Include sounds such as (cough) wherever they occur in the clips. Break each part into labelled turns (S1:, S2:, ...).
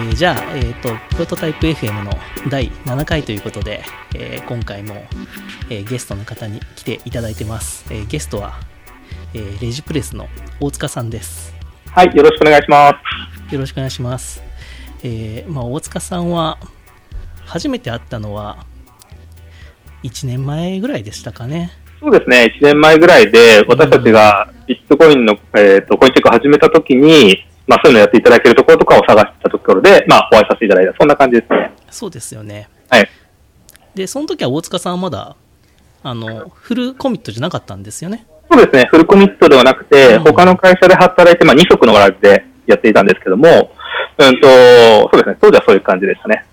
S1: ーじゃあ、えーと、プロトタイプ FM の第7回ということで、えー今回も、えーゲストの方に来ていただいてます。えーゲストは、えーレジプレスの大塚さんです。
S2: はい、よろしくお願いします。
S1: よろしくお願いします。えーまあ、大塚さんは、初めて会ったのは、1年前ぐらいでしたかね。
S2: そうですね、1年前ぐらいで、私たちがビットコインの、えー、とコインチェックを始めたときに、まあ、そういうのをやっていただけるところとかを探したところで、まあ、お会いさせていただいた、そんな感じですね。
S1: そうですよね。
S2: はい。
S1: で、その時は大塚さんはまだ、あの、フルコミットじゃなかったんですよね。
S2: そうですね、フルコミットではなくて、
S1: うん
S2: 他の会社で働いて、まあ、2職の形でやっていたんですけども、うんと、そうですね、当時はそういう感じでしたね。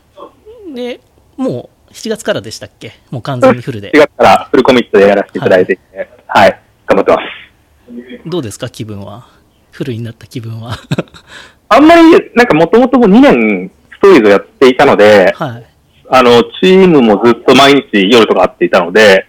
S1: で、もう7月からでしたっけ？もう完全にフルで
S2: 4。月からフルコミットでやらせていただいていて、はい、頑張ってます。
S1: どうですか気分は？フルになった気分は。(laughs)
S2: あんまり、なんかもともと2年ストーリーズをやっていたので、
S1: はい。
S2: あの、チームもずっと毎日夜とか会っていたので、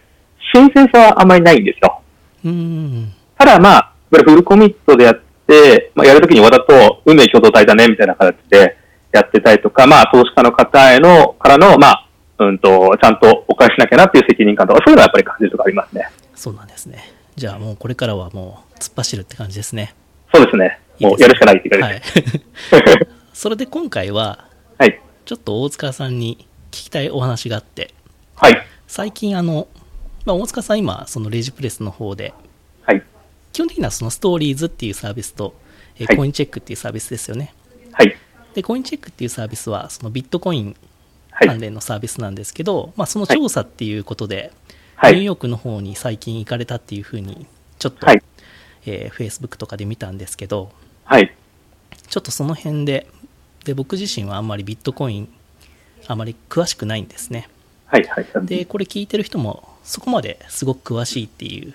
S2: 新鮮さはあんまりないんですよ。
S1: うーん。
S2: ただまあ、フルコミットでやって、まあ、やるときにわざと運命共同体だねみたいな形でやってたりとか、まあ、投資家の方への、からの、まあ、うんと、ちゃんとお返ししなきゃなっていう責任感とか、そういうのはやっぱり感じるとかありますね。
S1: そうなんですね。じゃあもうこれからはもう突っ走るって感じですね。
S2: そうですね。もうやるしかないっていうか
S1: は
S2: ね。
S1: い。(laughs) それで今回は、
S2: はい。
S1: ちょっと大塚さんに聞きたいお話があって、
S2: はい。
S1: 最近あの、まあ、大塚さん今、そのレジプレスの方で、
S2: はい。
S1: 基本的にはそのストーリーズっていうサービスと、えー
S2: はい
S1: コインチェックっていうサービスですよね。
S2: はい。
S1: で、コインチェックっていうサービスは、そのビットコイン
S2: はい。
S1: 関連のサービスなんですけど、まあ、その調査っていうことで、
S2: はい。
S1: ニューヨークの方に最近行かれたっていうふうに、ちょっと、
S2: はい。
S1: えー Facebook とかで見たんですけど、
S2: はい。
S1: ちょっとその辺で、で、僕自身はあんまりビットコイン、あまり詳しくないんですね。
S2: はい。はい。
S1: で、これ聞いてる人も、そこまですごく詳しいっていう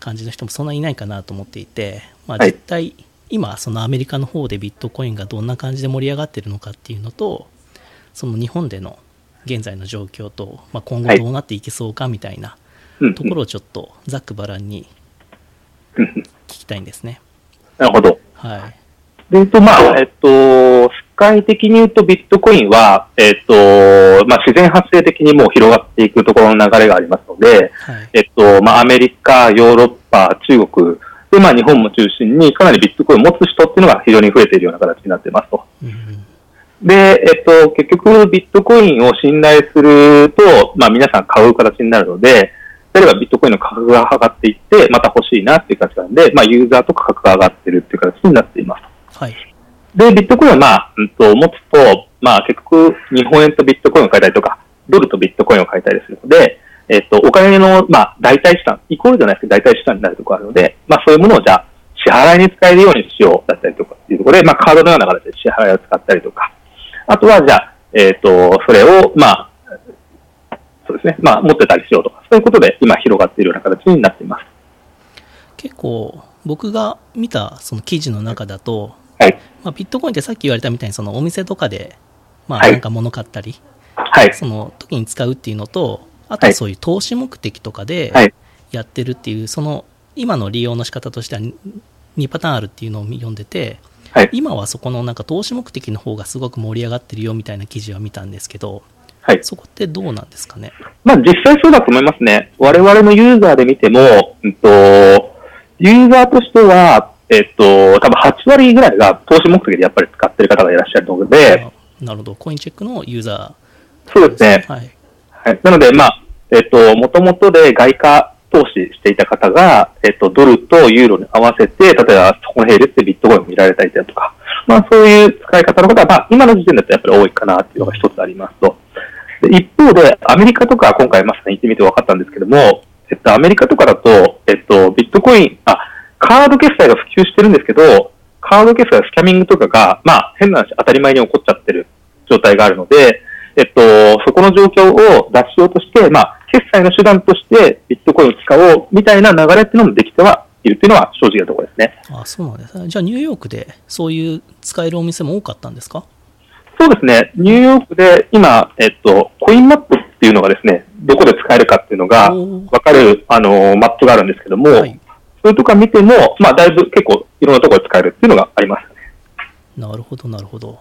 S1: 感じの人もそんなにいないかなと思っていて、まあ、
S2: はい
S1: 実態、今、そのアメリカの方でビットコインがどんな感じで盛り上がってるのかっていうのと、その日本での現在の状況と、まあ、今後
S2: はい
S1: どうなっていけそうかみたいな
S2: うん
S1: ところをちょっとざっくばらんに聞きたいんですね。
S2: なるほど。
S1: はい。
S2: で、えっと、まあ、えっと、世界的に言うとビットコインは、えっと、まあ、自然発生的にもう広がっていくところの流れがありますので、
S1: はい。
S2: えっと、まあ、アメリカ、ヨーロッパ、中国、で、まあ、日本も中心にかなりビットコインを持つ人っていうのが非常に増えているような形になってますと。
S1: うん
S2: で、えっと、結局、ビットコインを信頼すると、まあ、皆さん買う形になるので、例えばビットコインの価格が上がっていって、また欲しいなっていう形なんで、まあ、ユーザーと価格が上がってるっていう形になっています。
S1: はい。
S2: で、ビットコインはまあ、うんと、持つと、まあ結局、日本円とビットコインを買いたいとか、ドルとビットコインを買いたいでするので、えっと、お金の、まあ、代替資産、イコールじゃないですけど、代替資産になるところがあるので、まあそういうものをじゃあ、支払いに使えるようにしようだったりとかっていうところで、まあカードのような形で支払いを使ったりとか、あとはじゃあ、えっと、それを、まあ、そうですね、まあ持ってたりしようとか、そういうことで今広がっているような形になっています。
S1: 結構、僕が見たその記事の中だと、
S2: はい。
S1: まあ、ビットコインってさっき言われたみたいにそのお店とかで、まあ、
S2: はい
S1: なんか物買ったり、
S2: はい。
S1: その時に使うっていうのと、あとは
S2: はい
S1: そういう投資目的とかで
S2: はい。
S1: やってるっていう、その今の利用の仕方としては2パターンあるっていうのを読んでて、
S2: はい。
S1: 今はそこのなんか投資目的の方がすごく盛り上がってるよみたいな記事は見たんですけど、
S2: はい。
S1: そこってどうなんですかね？
S2: まあ実際そうだと思いますね。我々のユーザーで見ても、うんと、ユーザーとしては、えっと、多分8割ぐらいが投資目的でやっぱり使ってる方がいらっしゃるので、
S1: あなるほど。コインチェックのユーザ
S2: そうですね。
S1: ー。はい。
S2: はい。なので、まあ、えっと、もともとで外貨投資していた方が、えっと、ドルとユーロに合わせて、例えばそこの並列でビットコインを見られたりだとか、まあそういう使い方の方は、まあ今の時点だとやっぱり多いかなっていうのが一つありますと。一方で、アメリカとか今回まさに行ってみて分かったんですけども、えっと、アメリカとかだと、えっと、ビットコイン、あ、カード決済が普及してるんですけど、カード決済、スキャミングとかが、まあ変な話、当たり前に起こっちゃってる状態があるので、えっと、そこの状況を脱しようとして、まあ、決済の手段としてビットコインを使おうみたいな流れっていうのもできてはいるっていうのは正直なところですね。
S1: あ、そうなんですね。じゃあニューヨークでそういう使えるお店も多かったんですか？
S2: そうですね。ニューヨークで今、えっと、コインマップっていうのがですね、どこで使えるかっていうのが
S1: おー
S2: わかる、あの、マップがあるんですけども、
S1: はい。
S2: それとか見ても、まあ、だいぶ結構いろんなところで使えるっていうのがありますね。
S1: なるほど、なるほど。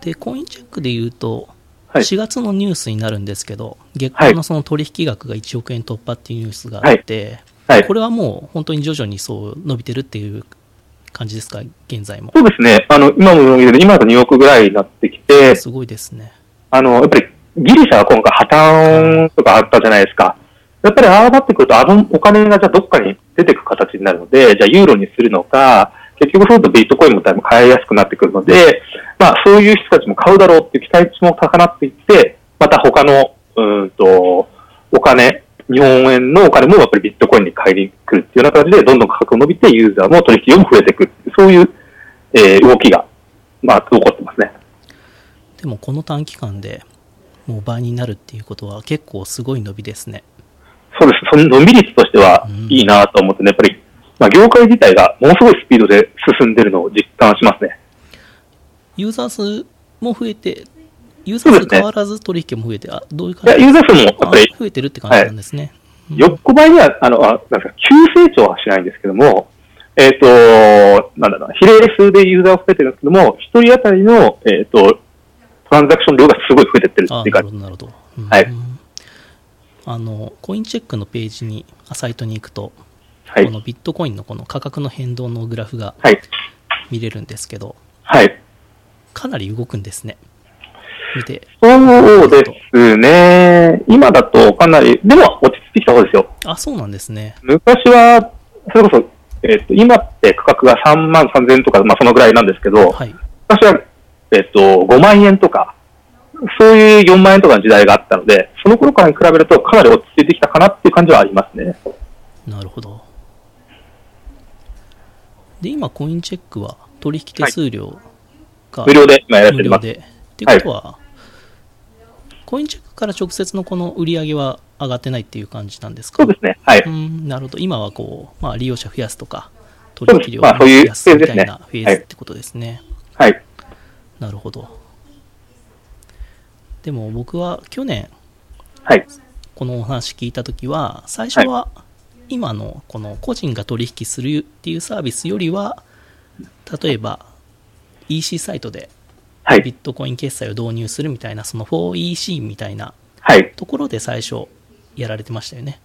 S1: で、コインチェックで言うと、
S3: はい
S1: 4月のニュースになるんですけど、月間のその取引額が1億円突破っていうニュースがあって、
S3: はい。
S1: これはもう本当に徐々にそう伸びてるっていう感じですか、現在も。
S3: そうですね。あの、今も今だと2億ぐらいになってきて、
S1: すごいですね。
S3: あの、やっぱりギリシャは今回破綻とかあったじゃないですか。やっぱりああなってくると、あのお金がじゃあどっかに出てく形になるので、じゃあユーロにするのか、結局そうするとビットコインもだいぶ買いやすくなってくるので、まあそういう人たちも買うだろうっていう期待値も高なっていって、また他の、うーんと、お金、日本円のお金もやっぱりビットコインに買いに来るっていうような形で、どんどん価格が伸びて、ユーザーの取引量も増えていくそういう、えー動きが、まあ、起こってますね。
S1: でもこの短期間でもう倍になるっていうことは結構すごい伸びですね。
S3: そうです。その伸び率としては
S1: うん
S3: いいなと思ってね、やっぱり、まあ、業界自体がものすごいスピードで進んでるのを実感しますね。
S1: ユーザー数も増えて、ユーザー数変わらず取引も増えて、あ、どういう
S3: いや、
S1: 感じ
S3: ユーザー数もやっ
S1: あ
S3: ぱり、
S1: 増えてるって感じなんですね。うん
S3: 横ばいには、あの、あなんか、急成長はしないんですけども、えっ、と、なんだろうな、比例数でユーザーが増えてるんですけども、一人当たりの、えっ、と、トランザクション量がすごい増えてってる
S1: あ
S3: っていうか、
S1: なるほどなるほど、うん
S3: はい
S1: あのコインチェックのページにサイトに行くと、
S3: はい
S1: こ。のビットコインのこの価格の変動のグラフが
S3: はい。
S1: 見れるんですけど
S3: はい。
S1: かなり動くんですね見て
S3: そうですね。今だとかなり、でも落ち着いてきた方ですよ。
S1: あそうなんですね
S3: 昔は、それこそ、えっ、と、今って価格が3万3000円とか、まあそのぐらいなんですけど、
S1: はい
S3: 昔は、えっ、と、5万円とか、そういう4万円とかの時代があったので、その頃からに比べるとかなり落ち着いてきたかなっていう感じはありますね。
S1: なるほどで今コインチェックは取引手数料が
S3: 無料で今やられてます。
S1: 無料でってことは、コインチェックから直接のこの売り上げは上がってないっていう感じなんですか？
S3: そうですね。はい。
S1: うん、なるほど。今はこう、まあ、利用者増やすとか、取引量を増やすみたいなフェーズってことですね。
S3: はい。
S1: なるほど。でも僕は去年、
S3: はい。
S1: このお話聞いたときは、最初は今のこの個人が取引するっていうサービスよりは、例えば EC サイトで
S3: はい。
S1: ビットコイン決済を導入するみたいな、その 4EC みたいな
S3: はい。
S1: ところで最初やられてましたよね。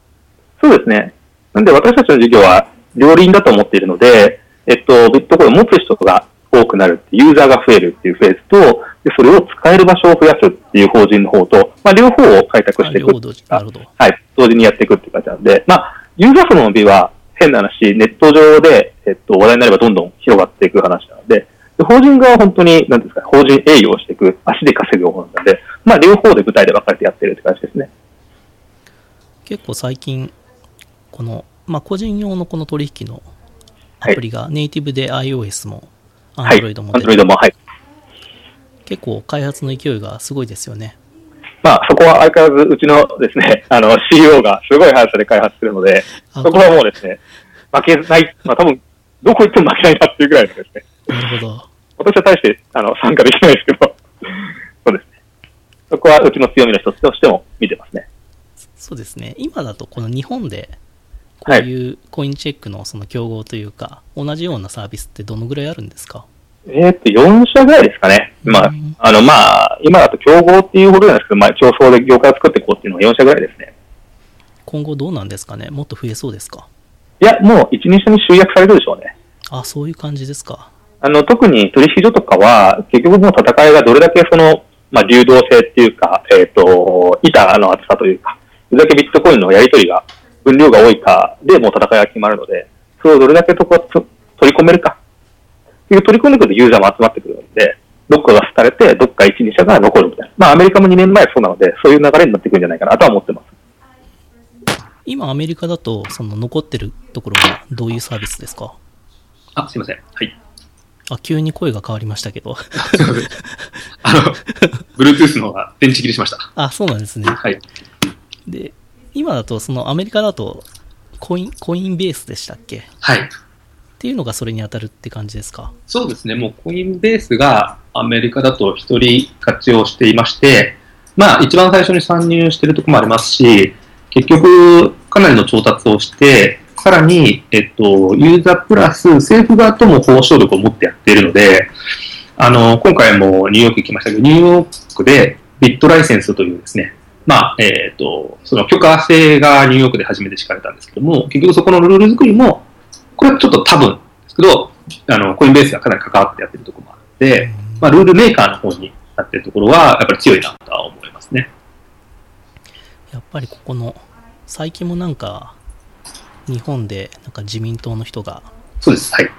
S3: そうですね。なんで私たちの事業は両輪だと思っているので、えっと、ビットコインを持つ人が多くなるってユーザーが増えるっていうフェーズと、でそれを使える場所を増やすっていう法人の方と、まあ、両方を開拓していく。
S1: なるほど。
S3: はい、同時にやっていくっていう感じなんで、まあ、ユーザー数の伸びは変な話、ネット上で、えっと、話題になればどんどん広がっていく話なので、で法人側は本当に、なんですか、法人営業をしていく、足で稼ぐ方なので、まあ、両方で舞台で分かれてやってるって感じですね。
S1: 結構最近、この、まあ、個人用のこの取引のアプリがネイティブで iOS も
S3: はい。
S1: Android も
S3: Android も、はい。
S1: 結構開発の勢いがすごいですよね。
S3: まあ、そこは相変わらず、うちのですね、(laughs) あの、CEO がすごい速さで開発するので、
S1: あ
S3: そこはもうですね、負けない、まあ多分、どこ行っても負けないなっていうぐらいのですね、
S1: なるほど。
S3: 私は大して、あの、参加できないですけど、(laughs) そうですね。そこはうちの強みの一つとしても見てますね。
S1: そうですね。今だとこの日本で、こういうコインチェックのその競合というか、同じようなサービスってどのぐらいあるんですか？
S3: えーっと、4社ぐらいですかね。まあ
S1: うん、
S3: あの、まあ、今だと競合っていうほどじゃないですけど、まあ、競争で業界を作っていこうっていうのは4社ぐらいですね。
S1: 今後どうなんですかね？もっと増えそうですか？
S3: いや、もう1、2社に集約されるでしょうね。
S1: あ、そういう感じですか。
S3: あの、特に取引所とかは、結局もう戦いがどれだけその、まあ、流動性っていうか、えっ、と、板の厚さというか、どれだけビットコインのやり取りが、分量が多いかでもう戦いが決まるので、それをどれだけとこつ取り込めるか。取り込んでくるとユーザーも集まってくるので、どっかが廃れて、どっか1、2社が残るみたいな。まあ、アメリカも2年前そうなので、そういう流れになってくるんじゃないかなとは思ってます。
S1: 今アメリカだと、その残ってるところはどういうサービスですか？
S4: あ、すいません。はい。
S1: あ、急に声が変わりましたけど。
S4: すいません。あの、Bluetooth の方が電池切れしました。
S1: あ、そうなんですね。
S4: はい。
S1: で、今だと、そのアメリカだと、コイン、コインベースでしたっけ？っ
S4: はい。
S1: ていうのがそれに当たるって感じですか？
S4: そうですね。もうコインベースがアメリカだと一人勝ちをしていまして、まあ一番最初に参入しているところもありますし、結局かなりの調達をして、さらに、えっと、ユーザープラス政府側とも交渉力を持ってやっているので、
S3: あの、今回もニューヨーク行きましたけど、ニューヨークでビットライセンスというですね、まあ、えっ、と、その許可制がニューヨークで初めて敷かれたんですけども、結局そこのルール作りも、これはちょっと多分ですけど、あの、コインベースがかなり関わってやってるところもあって、まあ、ルールメーカーの方になってるところは、やっぱり強いなとは思いますね。
S1: やっぱりここの最近もなんか日本でなんか自民党の人が
S3: そうです。はい。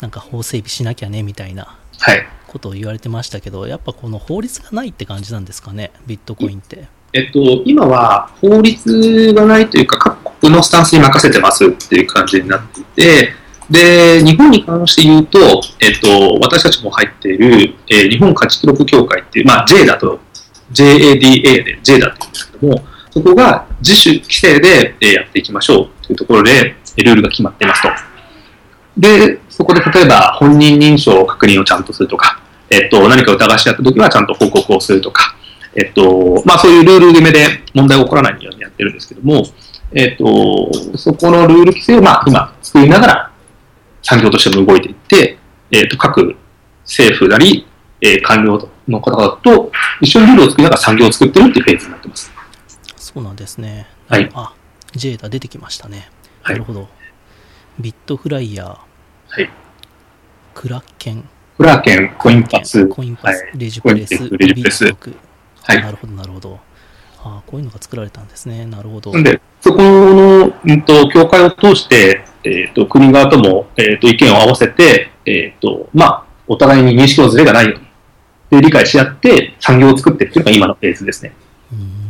S1: なんか法整備しなきゃねみたいな
S3: はい。
S1: ことを言われてましたけどやっぱこの法律がないって感じなんですかねビットコインって
S3: えっと、今は法律がないというか、各国のスタンスに任せてますっていう感じになっていて、で、日本に関して言うと、えっと、私たちも入っている、えー日本価値記録協会っていう、まあ、JADA と、JADA で JADA って言うんですけども、そこが自主規制でえーやっていきましょうというところで、えールールが決まっていますと。で、そこで例えば本人認証確認をちゃんとするとか、えっと、何か疑わしあったときはちゃんと報告をするとか、えっと、まあそういうルール決めで問題が起こらないようにやってるんですけども、えっと、そこのルール規制をまあ今作りながら産業としても動いていって、えっと、各政府なり、えー官僚の方々と一緒にルールを作りながら産業を作ってるっていうフェーズになってます。
S1: そうなんですね
S3: はい
S1: あジェーダ出てきましたね。
S3: はい。
S1: なるほど。ビットフライヤー。
S3: はい。
S1: クラッケン。
S3: フラーケン、コインパス、
S1: コインパス、
S3: はい。
S1: レジプレス、
S3: レジプレス。はい。
S1: なるほど、なるほど。ああ、こういうのが作られたんですね。なるほど。
S3: で、そこの、うんと、協会を通して、えっ、と、国側とも、えっ、と、意見を合わせて、えっ、と、まあ、お互いに認識のズレがないように、で理解し合って産業を作っていくというのが今のフェーズですね。
S1: うーん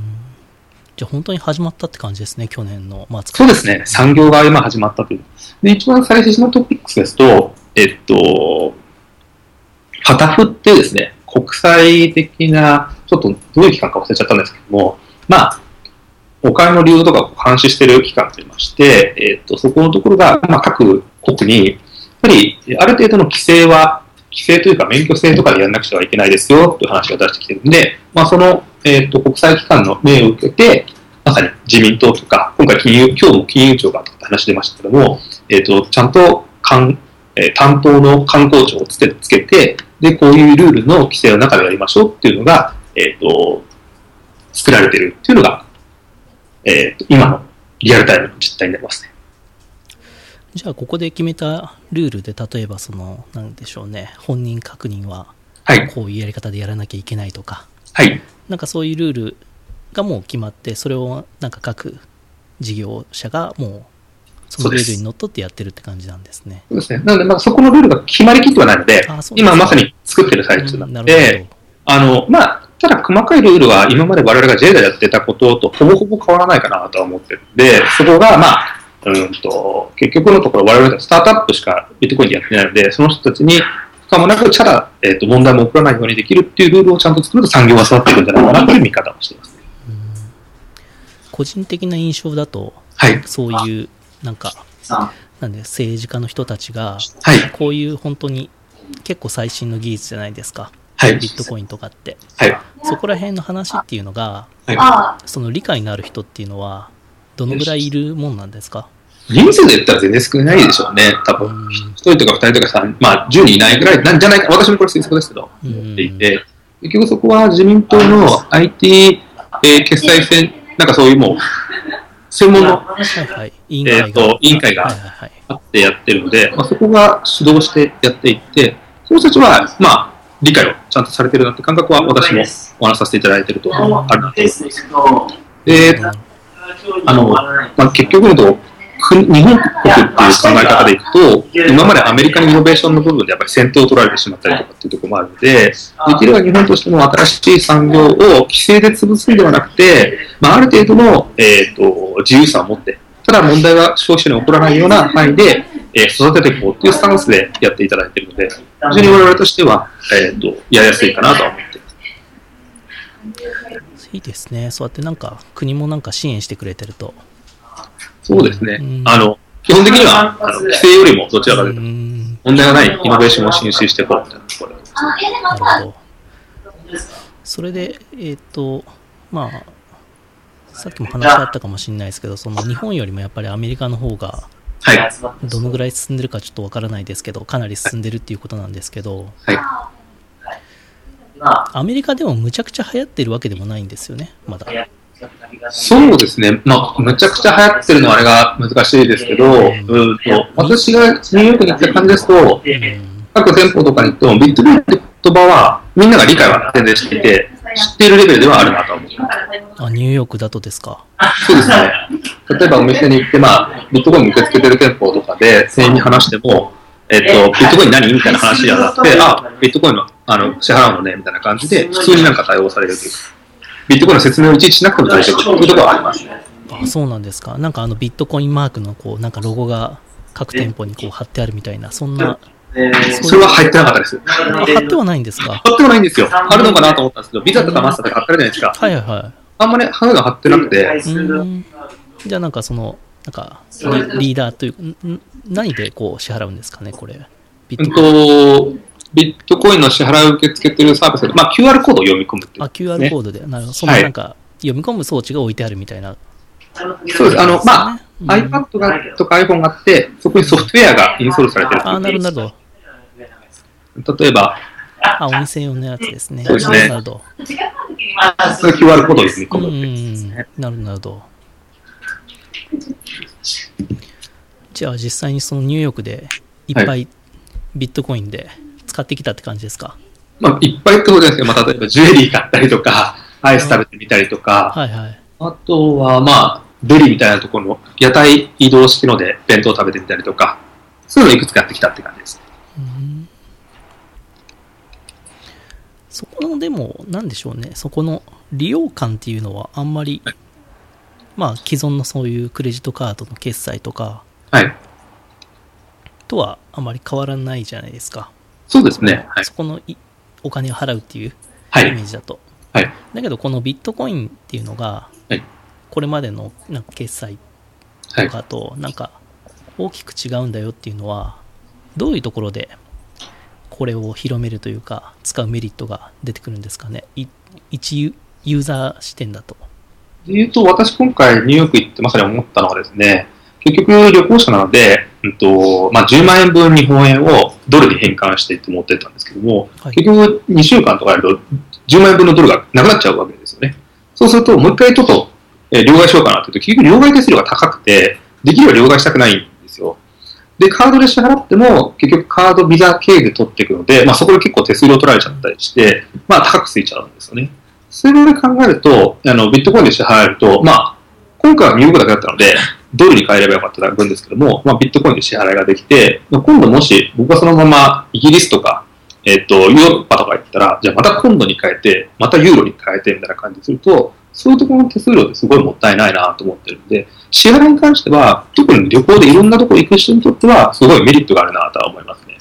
S1: ゃあ本当に始まったって感じですね、去年の末
S3: そうですね。産業が今始まったという。で、一番最初のトピックスですと、えっと、パタフってですね、国際的な、ちょっとどういう機関か忘れちゃったんですけども、まあ、お金の流動とかを監視している機関といいまして、えっと、そこのところが、まあ、各国に、やっぱり、ある程度の規制は、規制というか免許制とかでやらなくてはいけないですよ、という話を出してきてるんで、まあ、その、えっと、国際機関の命を受けて、まさに自民党とか、今回金融、今日も金融庁がとかって話出ましたけども、えっ、と、ちゃんと官、えー担当の観光庁をつけつけて、で、こういうルールの規制の中でやりましょうっていうのが、えっ、と、作られてるっていうのが、えっ、と、今のリアルタイムの実態になりますね。
S1: じゃあここで決めたルールで、例えばその、なんでしょうね、本人確認は
S3: はい。
S1: こういうやり方でやらなきゃいけないとか、
S3: はい。
S1: なんかそういうルールがもう決まって、それをなんか各事業者がもう、そのルールにのっとってやってるって感じなんですね。
S3: そうですね。なので、まあ、そこのルールが決まりきってはないので
S1: あそうで
S3: 今まさに作ってる最中なの
S1: るほど
S3: で、。あの、まあ、ただ細かいルールは今まで我々が J でやってたこととほぼほぼ変わらないかなとは思ってるんで、そこがまあ、うんと、結局のところ我々はスタートアップしかビットコインでやってないので、その人たちに不可もなく、ただ、えっ、と、問題も起こらないようにできるっていうルールをちゃんと作ると産業が育っていくんじゃないかなという見方をしていますね。
S1: 個人的な印象だと、
S3: はい。
S1: そういう、なんか、なんで政治家の人たちが、
S3: はい。
S1: こういう本当に結構最新の技術じゃないですか。
S3: はい。
S1: ビットコインとかって。
S3: はい。
S1: そこら辺の話っていうのが、
S3: は
S1: その理解のある人っていうのは、どのぐらいいるもんなんですか？
S3: い。人数で言ったら全然少ないでしょうね。多分、
S1: うん
S3: 一人とか二人とか三、まあ、10人いないぐらいなんじゃないか、私もこれ推測ですけど、
S1: うん。
S3: 思っていて、結局そこは自民党の IT、えー決済戦、なんかそういうもう、専門の。えーと委員会が。あってやってるので、まあ、そこが主導してやっていって、その人たちは、まあ、理解をちゃんとされてるなって感覚は私もお話しさせていただいてるとあるなと。思います。で、あの、まあ、結局のと、国日本国っていう考え方でいくと、今までアメリカにイノベーションの部分でやっぱり先手を取られてしまったりとかっていうところもあるので、できれば日本としても新しい産業を規制で潰すんではなくて、まあ、ある程度の、えー、と自由さを持って、ただ問題が消費者に起こらないような範囲で、えー育てていこうっていうスタンスでやっていただいているので、非常に我々としては、えー、とやりやすいかなとは思っています。
S1: いいですね。そうやってなんか国もなんか支援してくれてると。
S3: そうですね。
S1: うん
S3: あの基本的にはあの規制よりもどちらかというと
S1: ん。
S3: 問題がないイノベーションを進出していこうみたいなところで
S1: なるほど。それで、えっ、と、まあ、さっきも話あったかもしれないですけど、その日本よりもやっぱりアメリカの方が
S3: はい。
S1: どのぐらい進んでるかちょっとわからないですけど、かなり進んでるっていうことなんですけど、
S3: はい。
S1: アメリカでもむちゃくちゃ流行ってるわけでもないんですよね、まだ。
S3: そうですね。まあ、むちゃくちゃ流行ってるのはあれが難しいですけど、うんと、私がニューヨークに行った感じですと、
S1: うん、
S3: 各店舗とかに行っても、ビットコインって言葉は、みんなが理解は全然していて、知っているレベルではあるなと思う。
S1: あ、ニューヨークだとですか？
S3: そうですね。例えばお店に行って、まあ、ビットコイン受け付けてる店舗とかで、店員に話しても、えっと、ビットコイン何？みたいな話になって、あ、ビットコインのあの支払うのね、みたいな感じで、普通になんか対応されるというか、ビットコインの説明をいちいちしなくても大丈夫というところはありますね。
S1: あ、そうなんですか。なんかあのビットコインマークのこう、なんかロゴが各店舗にこう貼ってあるみたいな、そんな、
S3: それは入ってなかったです。
S1: あ貼ってはないんですか？
S3: 貼ってもないんですよ。貼るのかなと思ったんですけど、ビザとかマスターとか貼ってるじゃないですか。
S1: はいはいは
S3: あんまね、貼が貼ってなくて。
S1: じゃあなんかその、なんかリリーダーというか、何でこう支払うんですかね、これ。ビ
S3: うん
S1: ットコイン。
S3: と、ビットコインの支払いを受け付けてるサービスで、まあ QR コードを読み込むっていう
S1: あ、
S3: ね
S1: QR コードで。なるほど。そのなんか、読み込む装置が置いてあるみたいな。
S3: そうです。あの、まあ、
S1: うん
S3: iPad がとか iPhone があって、そこにソフトウェアがインストールされてる
S1: あ、なるほど。
S3: 例えば、
S1: あ、お店用のやつですね。
S3: そうですね
S1: なるほど。
S3: QR コードを読み込むってです
S1: ん
S3: ね。
S1: なるほど、なるほど。じゃあ実際にそのニューヨークでいっぱいビットコインで使ってきたって感じですか？
S3: まあ、いっぱいってことじゃないですけど、まあ、例えばジュエリー買ったりとか、アイス食べてみたりとか、
S1: はいはい。
S3: あとは、まあ、デリみたいなところの屋台移動式ので弁当食べてみたりとか、そういうのをいくつかやってきたって感じです。
S1: うんそこのでも、なんでしょうね、そこの利用感っていうのはあんまり、まあ既存のそういうクレジットカードの決済とか
S3: はい。
S1: とはあまり変わらないじゃないですか。
S3: そうですね。はい。
S1: そこのいお金を払うっていう
S3: はい。
S1: イメージだと。
S3: はい。
S1: だけどこのビットコインっていうのが、
S3: はい
S1: これまでのなんか決済
S3: はい
S1: と。かとなんか大きく違うんだよっていうのはどういうところでこれを広めるというか使うメリットが出てくるんですかね？い一ユユーザー視点だと
S3: で言うと、私今回ニューヨーク行ってまさに思ったのはですね、結局旅行者なので、うんとまあ、10万円分日本円をドルに変換していって持ってったんですけども、
S1: はい
S3: 結局2週間とかやると10万円分のドルがなくなっちゃうわけですよね。そうするともう一回ちょっと、えー両替しようかなって言うと、結局両替手数料が高くて、できれば両替したくないんですよ。で、カードで支払っても、結局カード、ビザ経由で取っていくので、まあそこで結構手数料取られちゃったりして、まあ高くついちゃうんですよね。そういうので考えると、あの、ビットコインで支払えると、まあ、今回はニューヨークだけだったので、ドルに変えればよかった分ですけども、まあ、ビットコインで支払いができて、まあ今度もし僕がそのままイギリスとか、えっ、と、ヨーロッパとか行ったら、じゃあまた今度に変えて、またユーロに変えてみたいな感じにすると、そういうところの手数料ってすごいもったいないなと思ってるんで、支払いに関しては、特に旅行でいろんなところ行く人にとっては、すごいメリットがあるなとは思いますね。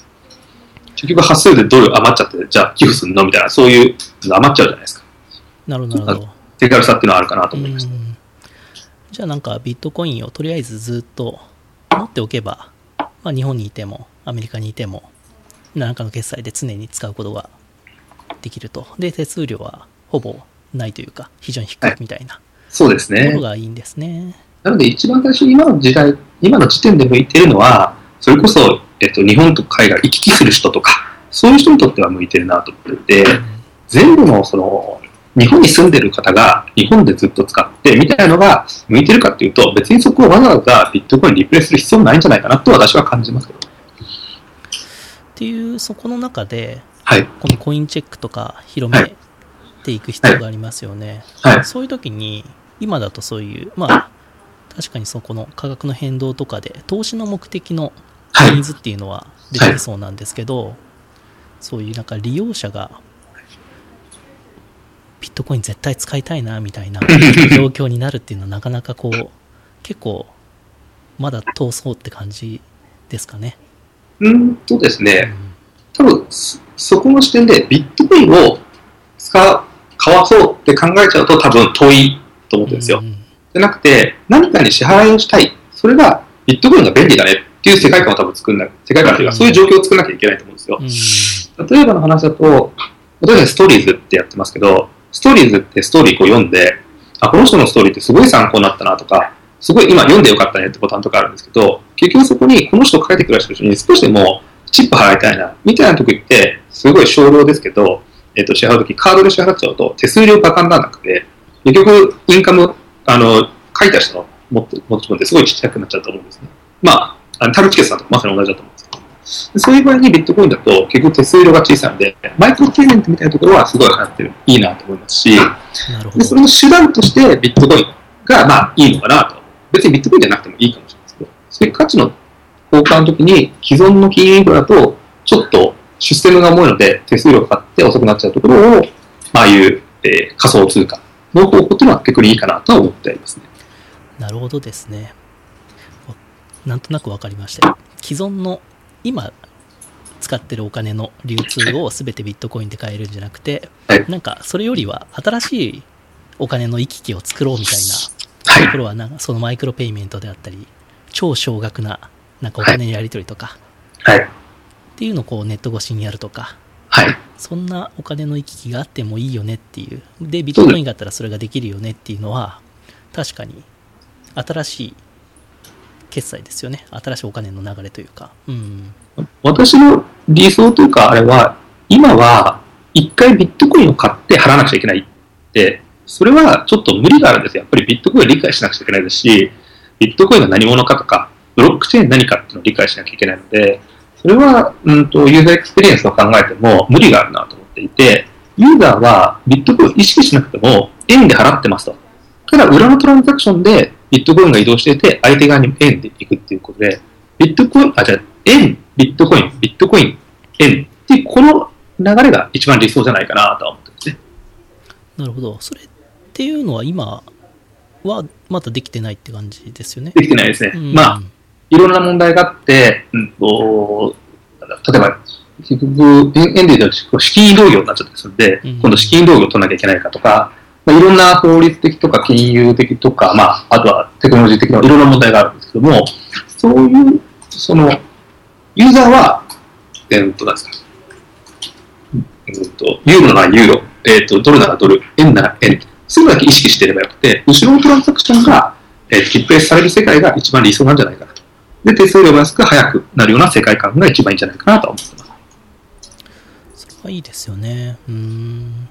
S3: 結局発生でドル余っちゃって、じゃあ寄付すんのみたいな、そういうの余っちゃうじゃないですか。
S1: なるほどなるほど
S3: 手軽さっていうのはあるかなと思いました。
S1: うんじゃあなんかビットコインをとりあえずずっと持っておけば、まあ、日本にいてもアメリカにいても何かの決済で常に使うことができると。で手数料はほぼないというか非常に低いみたいな
S3: そうです
S1: もの
S3: ね。
S1: がいいんですね、
S3: なので一番最初、今の時代、今の時点で向いているのは、それこそ、えっと、日本と海外行き来する人とか、そういう人にとっては向いてるなと思っていて、全部のその、日本に住んでる方が日本でずっと使ってみたいなのが向いてるかっていうと、別にそこをわざわざビットコインにリプレイする必要ないんじゃないかなと私は感じますけど。
S1: っていうそこの中で
S3: はい。
S1: このコインチェックとか広めていく必要がありますよね、
S3: はい。
S1: そういう時に今だとそういうまあ確かにそこの価格の変動とかで投資の目的の
S3: はい
S1: ニーズっていうのは出てきそうなんですけど、そういうなんか利用者がビットコイン絶対使いたいなみたいな (laughs) 状況になるっていうのはなかなかこう結構まだ遠そうって感じですかね。
S3: うんとです
S1: う
S3: ね、
S1: ん
S3: 多分そそこの視点でビットコインを使う、買わそうって考えちゃうと多分遠いと思ってるんですよ。
S1: うん
S3: じゃなくて、何かに支払いをしたい。それがビットコインが便利だねっていう世界観を多分作んな世界観というか、そういう状況を作らなきゃいけないと思うんですよ。
S1: うん
S3: 例えばの話だと、例えばストーリーズってやってますけど、ストーリーズってストーリーを読んで、あ、この人のストーリーってすごい参考になったなとか、すごい今読んでよかったねってボタンとかあるんですけど、結局そこにこの人を書いてくれた人に少しでもチップ払いたいな、みたいな時って、すごい少量ですけど、えっ、と、支払うとき、カードで支払っちゃうと、手数料かかんならなくて、結局、インカム、あの、書いた人の持ち込んですごいちっちゃくなっちゃうと思うんですね。まあ、あのタルチケさんとまさに同じだと思う、そういう場合にビットコインだと結局手数料が小さいので、マイクロペイメントみたいなところはすごい流行ってる、いいなと思いますし、で、そ
S1: ど。
S3: の手段としてビットコインがまあいいのかなと。別にビットコインじゃなくてもいいかもしれないですけど、そういう価値の交換の時に既存の金融インフラだとちょっとシステムが重いので手数料かかって遅くなっちゃうところを、まあああいう、えー仮想通貨の方法っていうのは結構いいかなとは思ってありますね。
S1: なるほどですね。わなんとなくわかりましたよ。既存の今使ってるお金の流通を全てビットコインで買えるんじゃなくて、
S3: はい
S1: なんかそれよりは新しいお金の行き来を作ろうみたい
S3: はい
S1: なところはなんかそのマイクロペイメントであったり、超少額ななんかお金のやり取りとか、
S3: はい。
S1: っていうのをこうネット越しにやるとか、
S3: はい。
S1: そんなお金の行き来があってもいいよねっていう。で、ビットコインがあったらそれができるよねっていうのは、確かに新しい決済ですよね。新しいお金の流れというか。うん。
S3: 私の理想というか、あれは、今は一回ビットコインを買って払わなくちゃいけないって、それはちょっと無理があるんですよ。やっぱりビットコインを理解しなくちゃいけないですし、ビットコインが何者かとか、ブロックチェーン何かっていうのを理解しなきゃいけないので、それは、うんと、ユーザーエクスペリエンスを考えても無理があるなと思っていて、ユーザーはビットコインを意識しなくても円で払ってますと。ただ、裏のトランザクションでビットコインが移動していて、相手側にも円で行くっていうことで、ビットコイン、あ、じゃあ、円、ビットコイン、ビットコイン、円っていう、この流れが一番理想じゃないかなとは思ってますね。
S1: なるほど。それっていうのは今はまだできてないって感じですよね。
S3: できてないですね。
S1: うん
S3: まあ、いろんな問題があって、うんと、例えば、結局、円円で言うと資金移動業になっちゃったりするんで、
S1: うん
S3: 今度資金移動業を取らなきゃいけないかとか、まあ、いろんな法律的とか金融的とか、まあ、あとはテクノロジー的ないろんな問題があるんですけども、そういう、その、ユーザーは、えっと、なんですか、えーっと、ユーロならユーロ、えっと、ドルならドル、円なら円、そういうのだけ意識していればよくて、後ろのトランザクションが、えー、キップレスされる世界が一番理想なんじゃないかなと。で、手数料が安く早くなるような世界観が一番いいんじゃないかなと思ってます。
S1: それはいいですよね。うん。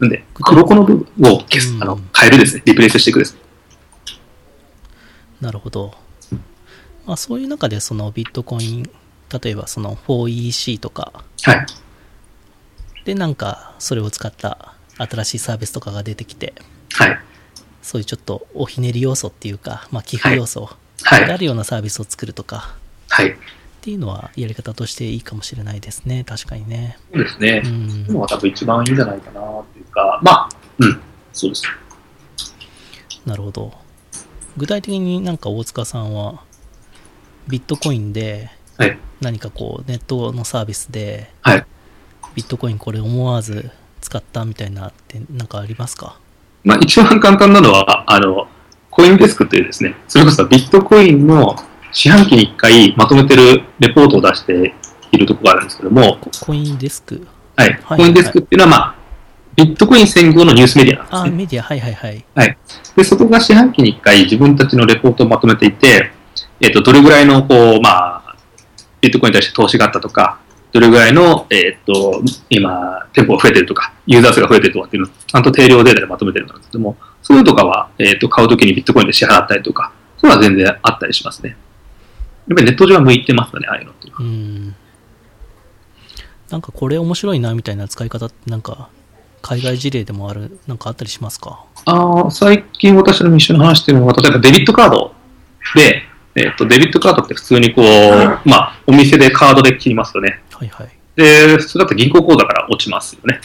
S3: なんで、黒子の部分を消す、
S1: うん
S3: あの、変えるですね。リプレイスしていくですね。
S1: なるほど。まあ、そういう中でそのビットコイン、例えばその 4EC とか
S3: はい。
S1: でなんかそれを使った新しいサービスとかが出てきて、
S3: はい。
S1: そういうちょっとおひねり要素っていうか、まあ、寄付要素
S3: はい。
S1: があるようなサービスを作るとか
S3: はい。
S1: っていうのはやり方としていいかもしれないですね。確かにね。
S3: そうですね
S1: う。ん。
S3: 今は多分一番いいんじゃないかなっていうか、まあ、うん。そうです。
S1: なるほど。具体的になんか大塚さんはビットコインで
S3: はい。
S1: 何かこうネットのサービスで
S3: はい。
S1: ビットコインこれ思わず使ったみたいなってなんかありますか？
S3: まあ、一番簡単なのは、あの、コインデスクというですね、それこそビットコインの四半期に1回まとめてるレポートを出しているところがあるんですけども、
S1: ココインデスク？
S3: はい。
S1: はい
S3: コインデスクっていうのは、まあ、ビットコイン専業のニュースメディア
S1: あ
S3: なんですね。
S1: メディアはいはいはい
S3: はい。で、そこが四半期に1回自分たちのレポートをまとめていて、えっ、と、どれぐらいの、こう、まあ、ビットコインに対して投資があったとか、どれぐらいの、えっ、と、今、店舗が増えてるとか、ユーザー数が増えてるとかっていうのを、ちゃんと定量データでまとめてるんですけども、そういうのとかは、えっ、と、買うときにビットコインで支払ったりとか、そういうのは全然あったりしますね。やっぱりネット上は向いてますね、ああいうのっていうのは。
S1: うんなんかこれ面白いなみたいな使い方ってなんか海外事例でもあるなんかあったりしますか？
S3: ああ、最近私のミッションの話してるのは、例えばデビットカードで、えっ、と、デビットカードって普通にこう、まあ、お店でカードで切りますよね。
S1: はいはい
S3: で、普通だと銀行口座から落ちますよね。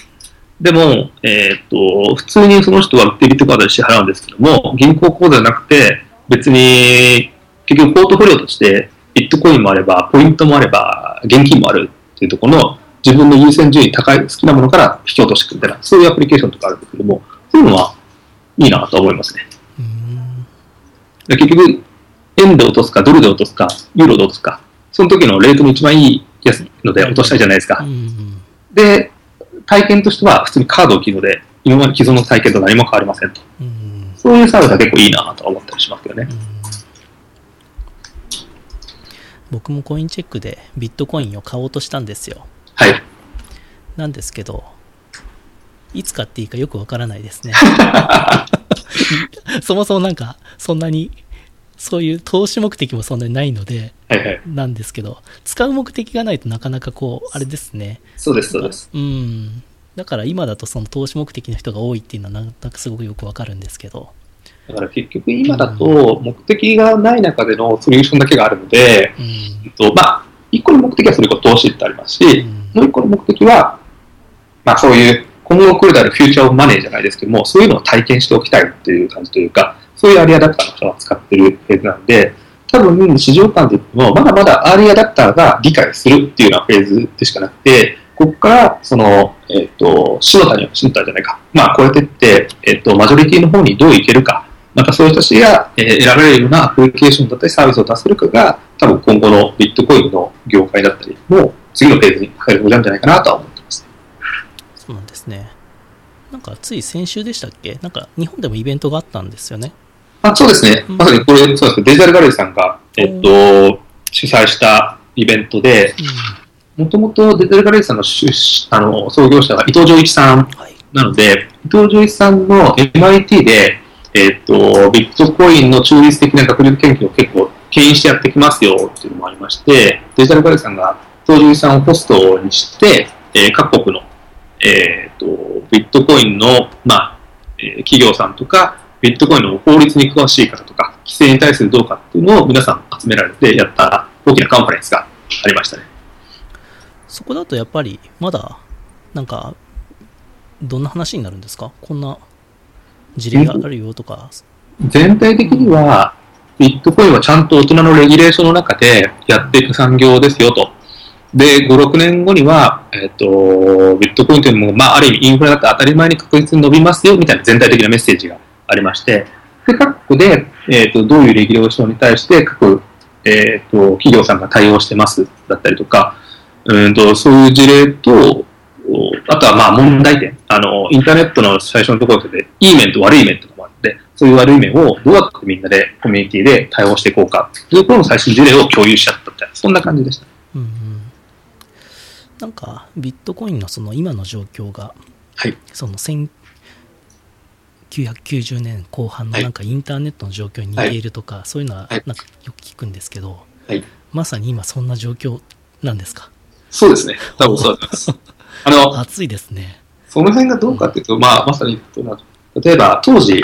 S3: でも、えっ、と、普通にその人はデビットカードで支払うんですけども、銀行口座じゃなくて、別に、結局ポートフォリオとして、ビットコインもあれば、ポイントもあれば、現金もあるっていうところの、自分の優先順位高い、好きなものから引き落としていくみたいな、そういうアプリケーションとかあるんですけども、そういうのはいいなと思いますね。結局、円で落とすか、ドルで落とすか、ユーロで落とすか、その時のレートの一番いいやつので落としたいじゃないですか。
S1: うんうん
S3: で、体験としては普通にカードを切るので、今まで既存の体験と何も変わりませんと。
S1: うん
S3: そういうサービスは結構いいなとは思ったりしますけどね
S1: う。ん僕もコインチェックでビットコインを買おうとしたんですよ
S3: はい。
S1: なんですけど、いつ買っていいかよくわからないですね。(laughs) そもそもなんか、そんなに、そういう投資目的もそんなにないので、
S3: はいはい。
S1: なんですけど、使う目的がないとなかなかこう、あれですね。
S3: そうです、そうです。
S1: うん。だから今だとその投資目的の人が多いっていうのはなんとなくすごくよくわかるんですけど。
S3: だから結局今だと目的がない中でのソリューションだけがあるので、
S1: うん。
S3: えっと、まあ、一個の目的はそれこそ投資ってありますし、
S1: うん
S3: もう一個の目的は、まあそういう今後来るである Future of Money じゃないですけども、そういうのを体験しておきたいっていう感じというか、そういうアーリーアダプターの人が使ってるフェーズなんで、多分市場間で言っても、まだまだアーリーアダプターが理解するっていうようなフェーズでしかなくて、ここから、その、えっ、と、篠田には篠田じゃないか。まあ、こうやってって、えっ、と、マジョリティの方にどういけるか。またそういう人たちが、えー選ばれるようなアプリケーションだったりサービスを出せるかが、多分今後のビットコインの業界だったりも、次のフェーズに入る方なんじゃないかなとは思ってます。
S1: そうなんですね。なんかつい先週でしたっけ？なんか日本でもイベントがあったんですよね。
S3: あそうですね。
S1: うん
S3: まさにこれ、そうですね。デジタルガレージさんが、えっ、と、主催したイベントで、もともとデジタルガレージさんの出あの創業者が伊藤浄一さん。なので、伊藤浄一さんの MIT で、えっ、と、ビットコインの中立的な学術研究を結構牽引してやってきますよっていうのもありまして、デジタルガレージさんが伊藤浄一さんをホストにして、えー各国の、えっ、と、ビットコインの、まあ、えー企業さんとか、ビットコインの法律に詳しい方とか、規制に対するどうかっていうのを皆さん集められてやった大きなカンファレンスがありましたね。
S1: そこだとやっぱりまだなんかどんな話になるんですか？こんな事例があるよとか。
S3: 全体的には、ビットコインはちゃんと大人のレギュレーションの中でやっていく産業ですよと。で、5、6年後には、えっ、と、ビットコインというのも、まあ、ある意味インフラだって当たり前に確実に伸びますよ、みたいな全体的なメッセージがありまして、で、各国で、えっ、と、どういうレギュレーションに対して各、えっ、と、企業さんが対応してます、だったりとか、うんと、そういう事例と、あとはまあ問題点。あの、インターネットの最初のところで、いい面と悪い面とかもあって、そういう悪い面をどうやってみんなでコミュニティで対応していこうかというところの最新事例を共有しちゃったみたいな、そんな感じでした。
S1: うん。なんかビットコインのその今の状況が、
S3: はい。
S1: その1990年後半の
S3: はい
S1: なんかインターネットの状況に似ているとか、そういうのは
S3: はい
S1: なんかよく聞くんですけど、
S3: はい。
S1: まさに今そんな状況なんですか？
S3: そうですね。多分そうだと思います。(laughs) あの、
S1: 暑いですね。
S3: その辺がどうかっていうと、まあ、まさに、例えば、当時、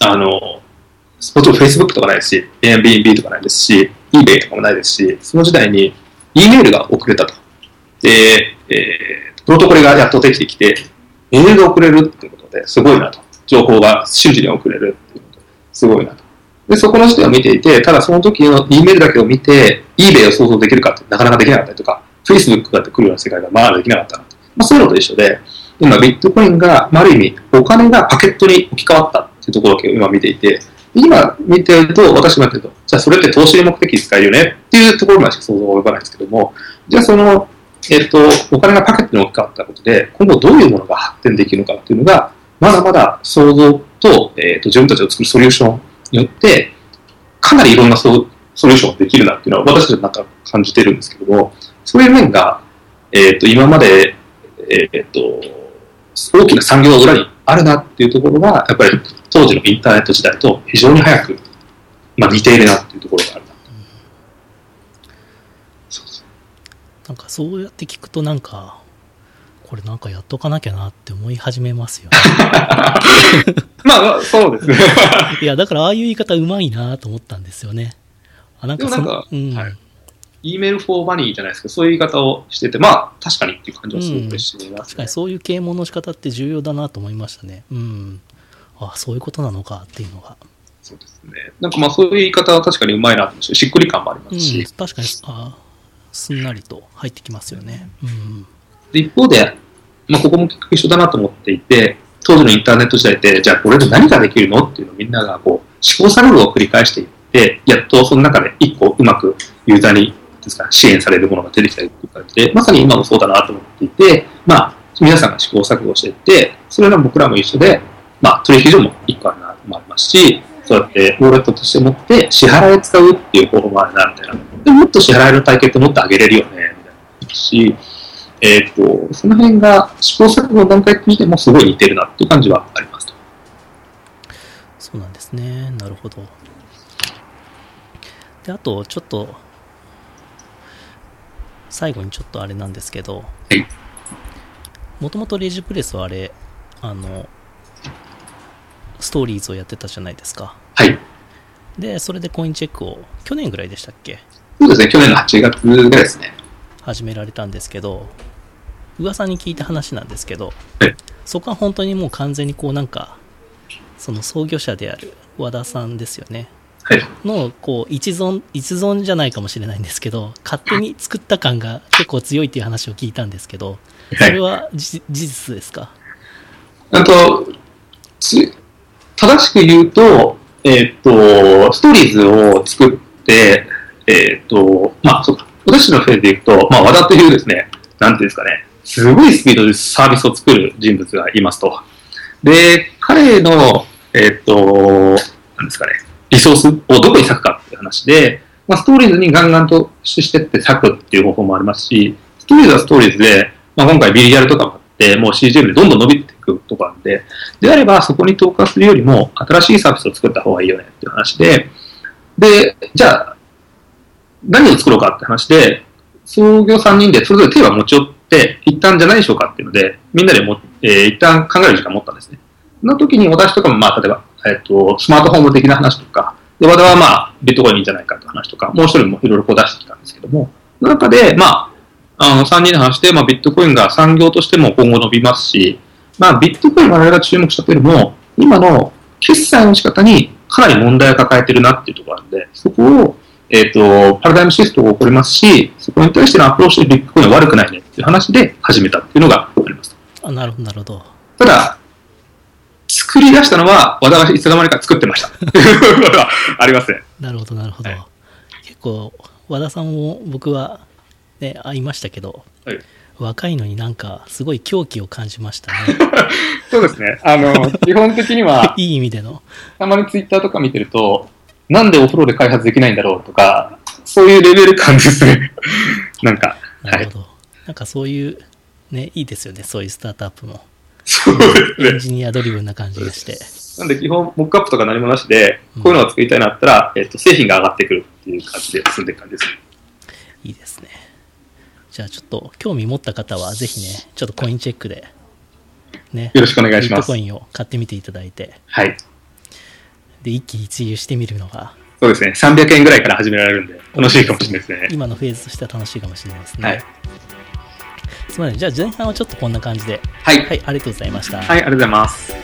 S3: あの、もちろん Facebook とかないですし、Airbnb とかないですし、eBay とかもないですし、その時代に E メールが送れたと。で、えー、プロトコルがやっとできてきて、メールが送れるっていうことですごいなと。情報が瞬時に送れるっていうことですごいなと。で、そこの人を見ていて、ただその時の E メールだけを見て、eBay を想像できるかってなかなかできなかったりとか、Facebook がってくるような世界がまあできなかったなと。まあそういうのと一緒で、今ビットコインが、まあ、ある意味、お金がパケットに置き換わったっていうところを今見ていて、今見てると、私もやってると、じゃあそれって投資目的に使えるよねっていうところまでしか想像が及ばないんですけども、じゃあその、えっ、と、お金がパケットに置き換わったことで、今後どういうものが発展できるのかっていうのが、まだまだ想像と、えっ、と、自分たちを作るソリューションによって、かなりいろんなソソリューションができるなっていうのは私たちなんか感じてるんですけども、そういう面が、えっ、と、今まで、えっ、と、大きな産業が裏にあるなっていうところが、やっぱり当時のインターネット時代と非常に早く、まあ、似ているなっていうところがあるな。そうそう
S1: なんかそうやって聞くとなんか、これなんかやっとかなきゃなって思い始めますよね。
S3: ま (laughs) あまあ、そうですね。(laughs)
S1: いや、だからああいう言い方うまいなと思ったんですよね。あ、なんかそうん。
S3: はい E メールフォーマニーじゃないですか、そういう言い方をしてて、まあ、確かにっていう感じはすごく嬉しいな、
S1: 確かにそういう啓蒙の仕方って重要だなと思いましたね。うん。あ、そういうことなのかっていうのが。
S3: そうですね。なんかまあ、そういう言い方は確かにうまいなと思うし、しっくり感もありま
S1: うん
S3: すし、、
S1: 確かに、あすんなりと入ってきますよね。うん。
S3: で一方で、まあ、ここも結局一緒だなと思っていて、当時のインターネット時代って、じゃあこれで何ができるのっていうのをみんながこう試行錯誤を繰り返していって、やっとその中で一個うまくユーザーにですか支援されるものが出てきたりという感じで、まさに今もそうだなと思っていて、まあ、皆さんが試行錯誤していって、それは僕らも一緒で、まあ、取引所も一個あるなもありますし、そうやってウォレットとして持って支払いを使うっていう方法もあるな、みたいな。でもっと支払いの体系ってもっと上げれるよね、みたいな。し、えっ、と、その辺が試行錯誤の段階としてもすごい似てるなっていう感じはありますと。
S1: そうなんですね。なるほど。で、あと、ちょっと、最後にちょっとあれなんですけど、
S3: はい
S1: もともとレジプレスはあれ、あの、ストーリーズをやってたじゃないですか。
S3: はい。
S1: で、それでコインチェックを、去年ぐらいでしたっけ？
S3: そうですね、去年の8月ぐらいですね。
S1: 始められたんですけど、噂に聞いた話なんですけど
S3: はい、
S1: そこは本当にもう完全にこうなんか、その創業者である和田さんですよね。
S3: はい。
S1: のこう一存一存じゃないかもしれないんですけど勝手に作った感が結構強いっていう話を聞いたんですけどそれはじ事実ですか？
S3: あと、つ正しく言うと、えっ、と、ストーリーズを作って、えっ、と、まあ、そうか、私のフェーズでいくと、まあ、和田というですね、なんていうんですかね、すごいスピードでサービスを作る人物がいますと。で、彼の、えっ、と、なんですかね、リソースをどこに割くかっていう話で、まあ、ストーリーズにガンガンとしてって割くっていう方法もありますし、ストーリーズはストーリーズで、まあ、今回ビリヤルとかもあって、もう CGM でどんどん伸びていくところなんで、であればそこに投下するよりも新しいサービスを作った方がいいよねっていう話で、で、じゃあ、何を作ろうかって話で、創業3人でそれぞれテーマ持ち寄って、一旦じゃないでしょうかっていうので、みんなでも、えー一旦考える時間を持ったんですね。その時に私とかも、まあ、例えば、えっ、と、スマートフォーム的な話とか、で、和田はまあ、ビットコインいいんじゃないかって話とか、もう一人もいろいろこう出してきたんですけども、その中で、まあ、あの、3人の話で、まあ、ビットコインが産業としても今後伸びますし、まあ、ビットコイン我々が注目したというよりも、今の決済の仕方にかなり問題を抱えてるなっていうところなんで、そこを、えっ、と、パラダイムシフトが起こりますし、そこに対してのアプローチでビットコインは悪くないねっていう話で始めたっていうのがあります。
S1: あなるほどなるほど
S3: ただ、作り出したのは和田がいつの間にか作ってました。ありますね。
S1: なるほどなるほど、
S3: はい
S1: 結構和田さんも僕はね会いましたけど
S3: はい
S1: 若いのになんかすごい狂気を感じましたね (laughs)
S3: そうですね。あの、基本的には、(laughs)
S1: いい意味での
S3: たまにツイッターとか見てると、なんでお風呂で開発できないんだろうとか、そういうレベル感ですね。(laughs) なんか、はい
S1: なるほ。ど、なんかそういうねいいですよねそういうスタートアップも
S3: そうですね
S1: エン。ジニアドリブンな感じがして
S3: なんで基本、モックアップとか何もなしで、こういうのを作りたいなったら、えっと、製品が上がってくるっていう感じで進んでいく感じです。
S1: いいですねじゃあちょっと興味持った方はぜひねちょっとコインチェックでね
S3: よろしくお願いします
S1: ビットコ。インを買ってみていただいて
S3: はい。
S1: で一気一遊してみるのが
S3: そうですね。300円ぐらいから始められるんで、楽しいかもしれないですね。
S1: 今のフェーズとしては楽しいかもしれないですね、
S3: はい。
S1: すみませんじゃあ前半はちょっとこんな感じで
S3: はい。
S1: はいありがとうございました、
S3: はい、ありがとうございます。